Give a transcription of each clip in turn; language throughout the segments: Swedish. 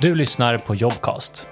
Du lyssnar på Jobcast.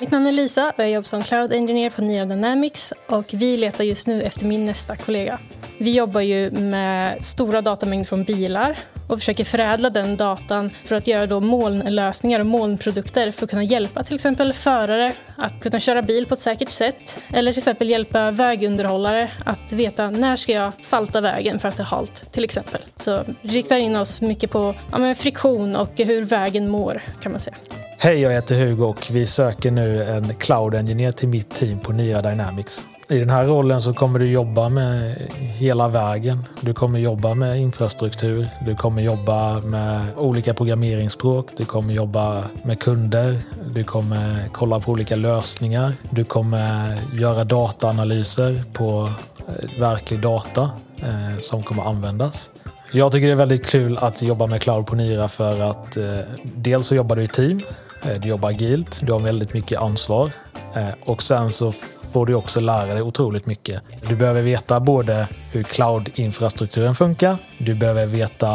Mitt namn är Lisa och jag jobbar som Cloud Engineer på Nia Dynamics och vi letar just nu efter min nästa kollega. Vi jobbar ju med stora datamängder från bilar och försöker förädla den datan för att göra då molnlösningar och molnprodukter för att kunna hjälpa till exempel förare att kunna köra bil på ett säkert sätt eller till exempel hjälpa vägunderhållare att veta när ska jag salta vägen för att det är halt till exempel. Så vi riktar in oss mycket på ja, friktion och hur vägen mår kan man säga. Hej, jag heter Hugo och vi söker nu en cloud engineer till mitt team på Nya Dynamics. I den här rollen så kommer du jobba med hela vägen. Du kommer jobba med infrastruktur, du kommer jobba med olika programmeringsspråk, du kommer jobba med kunder, du kommer kolla på olika lösningar, du kommer göra dataanalyser på eh, verklig data eh, som kommer användas. Jag tycker det är väldigt kul att jobba med cloud på Nira för att eh, dels så jobbar du i team, Eh, du jobbar agilt, du har väldigt mycket ansvar eh, och sen så får du också lära dig otroligt mycket. Du behöver veta både hur cloud-infrastrukturen funkar, du behöver veta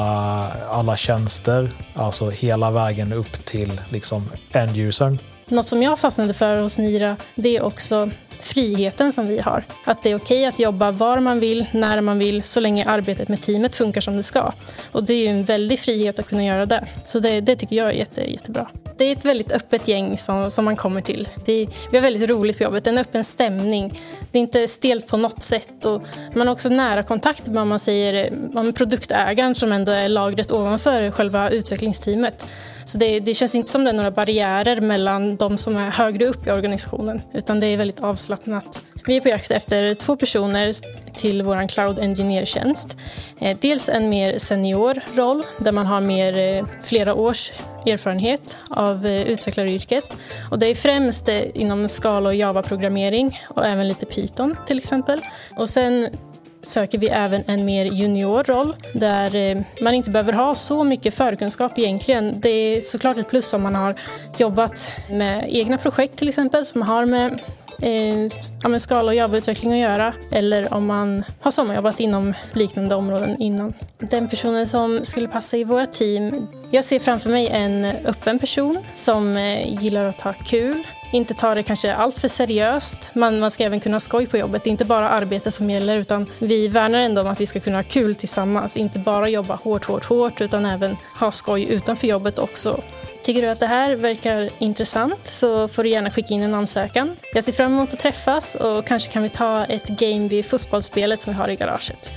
alla tjänster, alltså hela vägen upp till liksom end-usern. Något som jag fastnade för hos Nira, det är också friheten som vi har. Att det är okej att jobba var man vill, när man vill, så länge arbetet med teamet funkar som det ska. Och det är ju en väldig frihet att kunna göra det. Så det, det tycker jag är jätte, jättebra. Det är ett väldigt öppet gäng som, som man kommer till. Vi, vi har väldigt roligt på jobbet, en öppen stämning. Det är inte stelt på något sätt. Och man har också nära kontakt med, man säger, med produktägaren som ändå är lagret ovanför själva utvecklingsteamet. Så det, det, känns inte som det är några barriärer mellan de som är högre upp i organisationen, utan det är väldigt avslappnat. Vi är på jakt efter två personer till vår Cloud Engineer-tjänst. Eh, dels en mer senior roll där man har mer, eh, flera års erfarenhet av eh, utvecklaryrket. Och det är främst inom Scala och Java-programmering och även lite Python till exempel. Och sen söker vi även en mer junior roll där man inte behöver ha så mycket förkunskap egentligen. Det är såklart ett plus om man har jobbat med egna projekt till exempel som har med eh, skala och jobbutveckling att göra eller om man har sommarjobbat inom liknande områden innan. Den personen som skulle passa i våra team, jag ser framför mig en öppen person som eh, gillar att ha kul, inte ta det kanske allt för seriöst. Man, man ska även kunna ha skoj på jobbet. Det är inte bara arbete som gäller utan vi värnar ändå om att vi ska kunna ha kul tillsammans. Inte bara jobba hårt, hårt, hårt utan även ha skoj utanför jobbet också. Tycker du att det här verkar intressant så får du gärna skicka in en ansökan. Jag ser fram emot att träffas och kanske kan vi ta ett game vid fotbollsspelet som vi har i garaget.